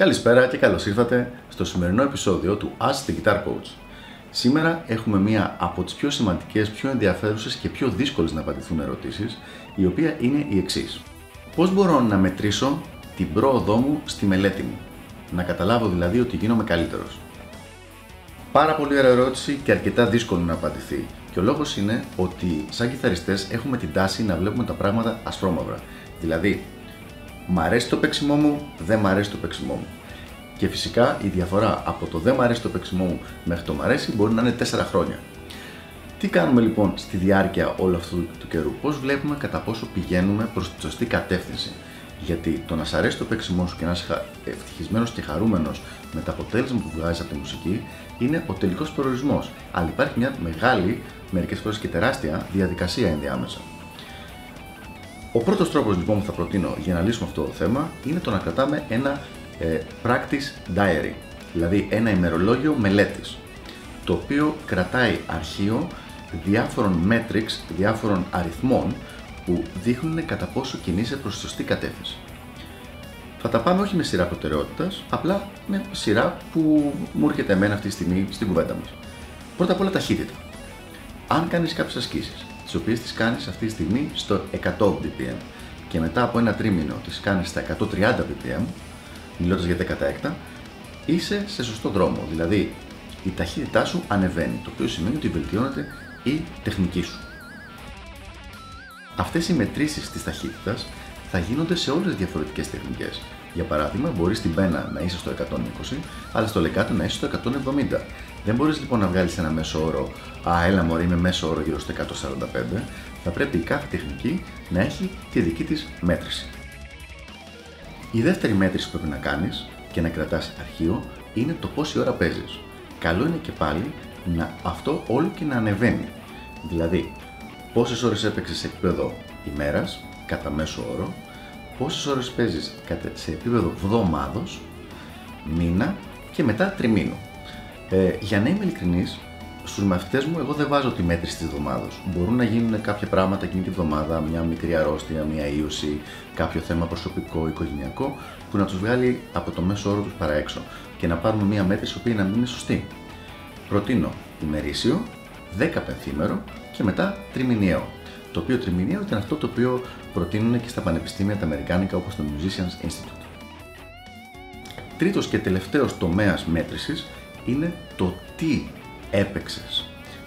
Καλησπέρα και καλώς ήρθατε στο σημερινό επεισόδιο του Ask the Guitar Coach. Σήμερα έχουμε μία από τις πιο σημαντικές, πιο ενδιαφέρουσες και πιο δύσκολες να απαντηθούν ερωτήσεις, η οποία είναι η εξής. Πώς μπορώ να μετρήσω την πρόοδό μου στη μελέτη μου, να καταλάβω δηλαδή ότι γίνομαι καλύτερος. Πάρα πολύ ωραία ερώτηση και αρκετά δύσκολο να απαντηθεί. Και ο λόγος είναι ότι σαν κιθαριστές έχουμε την τάση να βλέπουμε τα πράγματα ασφρόμαυρα. Δηλαδή, μ' αρέσει το παίξιμό μου, δεν μ' αρέσει το παίξιμό μου. Και φυσικά η διαφορά από το δεν μ' αρέσει το παίξιμό μου μέχρι το μ' αρέσει μπορεί να είναι 4 χρόνια. Τι κάνουμε λοιπόν στη διάρκεια όλου αυτού του καιρού, πώς βλέπουμε κατά πόσο πηγαίνουμε προς τη σωστή κατεύθυνση; Γιατί το να σ' αρέσει το παίξιμό σου και να είσαι ευτυχισμένος και χαρούμενος με το αποτέλεσμα που βγάζεις από τη μουσική είναι ο τελικός προορισμός. Αλλά υπάρχει μια μεγάλη, μερικές φορές και τεράστια διαδικασία ενδιάμεσα. Ο πρώτος τρόπος λοιπόν που θα προτείνω για να λύσουμε αυτό το θέμα είναι το να κρατάμε ένα ε, practice diary, δηλαδή ένα ημερολόγιο μελέτης, το οποίο κρατάει αρχείο διάφορων metrics, διάφορων αριθμών που δείχνουν κατά πόσο κινείσαι προς τη σωστή κατεύθυνση. Θα τα πάμε όχι με σειρά προτεραιότητας, απλά με σειρά που μου έρχεται εμένα αυτή τη στιγμή στην κουβέντα μας. Πρώτα απ' όλα ταχύτητα. Αν κάνεις κάποιες ασκήσεις, τις οποίες τις κάνεις αυτή τη στιγμή στο 100 BPM και μετά από ένα τρίμηνο τις κάνεις στα 130 BPM, μιλώντας για 16, είσαι σε σωστό δρόμο. Δηλαδή η ταχύτητά σου ανεβαίνει, το οποίο σημαίνει ότι βελτιώνεται η τεχνική σου. Αυτές οι μετρήσεις της ταχύτητας θα γίνονται σε όλες τις διαφορετικές τεχνικές. Για παράδειγμα, μπορείς στην πένα να είσαι στο 120, αλλά στο λεκάτο να είσαι στο 170. Δεν μπορείς λοιπόν να βγάλεις ένα μέσο όρο, Α, έλα μωρή, είμαι μέσο όρο γύρω στο 145. Θα πρέπει η κάθε τεχνική να έχει τη δική της μέτρηση. Η δεύτερη μέτρηση που πρέπει να κάνεις και να κρατάς αρχείο είναι το πόση ώρα παίζεις. Καλό είναι και πάλι να αυτό όλο και να ανεβαίνει. Δηλαδή, πόσες ώρες έπαιξες σε επίπεδο ημέρας, κατά μέσο όρο, πόσες ώρες παίζεις σε επίπεδο εβδομάδο, μήνα και μετά τριμήνου. Ε, για να είμαι ειλικρινής, στους μαθητές μου, εγώ δεν βάζω τη μέτρηση της εβδομάδας. Μπορούν να γίνουν κάποια πράγματα εκείνη τη εβδομάδα, μια μικρή αρρώστια, μια ίωση, κάποιο θέμα προσωπικό, οικογενειακό, που να τους βγάλει από το μέσο όρο τους παρά έξω και να πάρουμε μια μέτρηση η οποία να μην είναι σωστή. Προτείνω ημερήσιο, 10 πενθήμερο και μετά τριμηνιαίο. Το οποίο τριμηνιαίο ήταν αυτό το οποίο προτείνουν και στα πανεπιστήμια τα Αμερικάνικα όπως το Musicians Institute. Τρίτος και τελευταίος τομέας μέτρησης είναι το τι έπαιξες.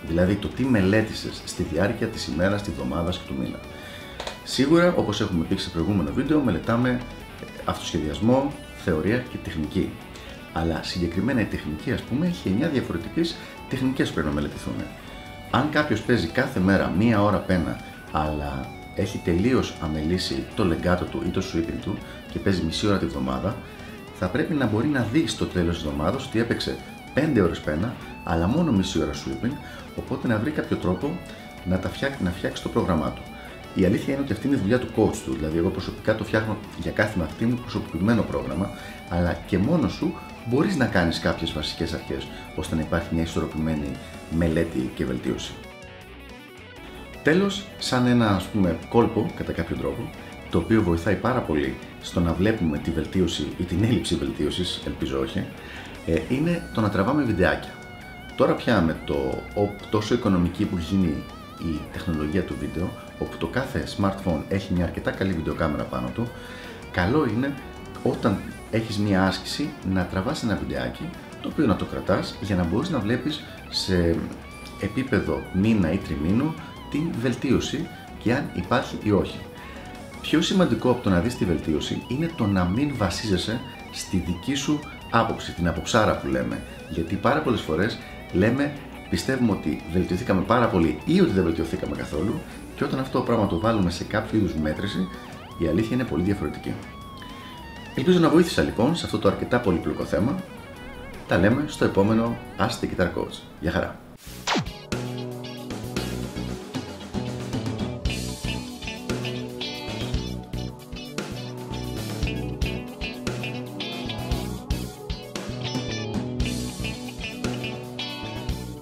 Δηλαδή το τι μελέτησες στη διάρκεια της ημέρας, της εβδομάδας και του μήνα. Σίγουρα, όπως έχουμε πει σε προηγούμενο βίντεο, μελετάμε αυτοσχεδιασμό, θεωρία και τεχνική. Αλλά συγκεκριμένα η τεχνική, ας πούμε, έχει 9 διαφορετικές τεχνικές που πρέπει να μελετηθούν. Αν κάποιος παίζει κάθε μέρα μία ώρα πένα, αλλά έχει τελείως αμελήσει το λεγκάτο του ή το sweeping του και παίζει μισή ώρα τη βδομάδα, θα πρέπει να μπορεί να δει στο τέλος της εβδομάδα ότι έπαιξε 5 ώρες πένα, αλλά μόνο μισή ώρα sweeping, οπότε να βρει κάποιο τρόπο να, τα φτιάξει, να φτιάξει το πρόγραμμά του. Η αλήθεια είναι ότι αυτή είναι η δουλειά του coach του. Δηλαδή, εγώ προσωπικά το φτιάχνω για κάθε μαθητή μου προσωποποιημένο πρόγραμμα, αλλά και μόνος σου μπορείς να κάνεις κάποιες βασικές αρχές ώστε να υπάρχει μια ισορροπημένη μελέτη και βελτίωση. Τέλος, σαν ένα ας πούμε κόλπο κατά κάποιο τρόπο, το οποίο βοηθάει πάρα πολύ στο να βλέπουμε τη βελτίωση ή την έλλειψη βελτίωσης, ελπίζω όχι, ε, είναι το να τραβάμε βιντεάκια. Τώρα πια με το τόσο οικονομική που έχει γίνει η τεχνολογία του βίντεο, όπου το κάθε smartphone έχει μια αρκετά καλή βιντεοκάμερα πάνω του, καλό είναι όταν έχεις μια άσκηση να τραβάς ένα βιντεάκι το οποίο να το κρατάς για να μπορείς να βλέπεις σε επίπεδο μήνα ή τριμήνου την βελτίωση και αν υπάρχει ή όχι. Πιο σημαντικό από το να δεις τη βελτίωση είναι το να μην βασίζεσαι στη δική σου άποψη, την αποψάρα που λέμε. Γιατί πάρα πολλές φορές λέμε πιστεύουμε ότι βελτιωθήκαμε πάρα πολύ ή ότι δεν βελτιωθήκαμε καθόλου και όταν αυτό το πράγμα το βάλουμε σε κάποιο είδους μέτρηση, η αλήθεια είναι πολύ διαφορετική. Ελπίζω να βοήθησα λοιπόν σε αυτό το αρκετά πολύπλοκο θέμα. Τα λέμε στο επόμενο Ask the Guitar Coach. Γεια χαρά!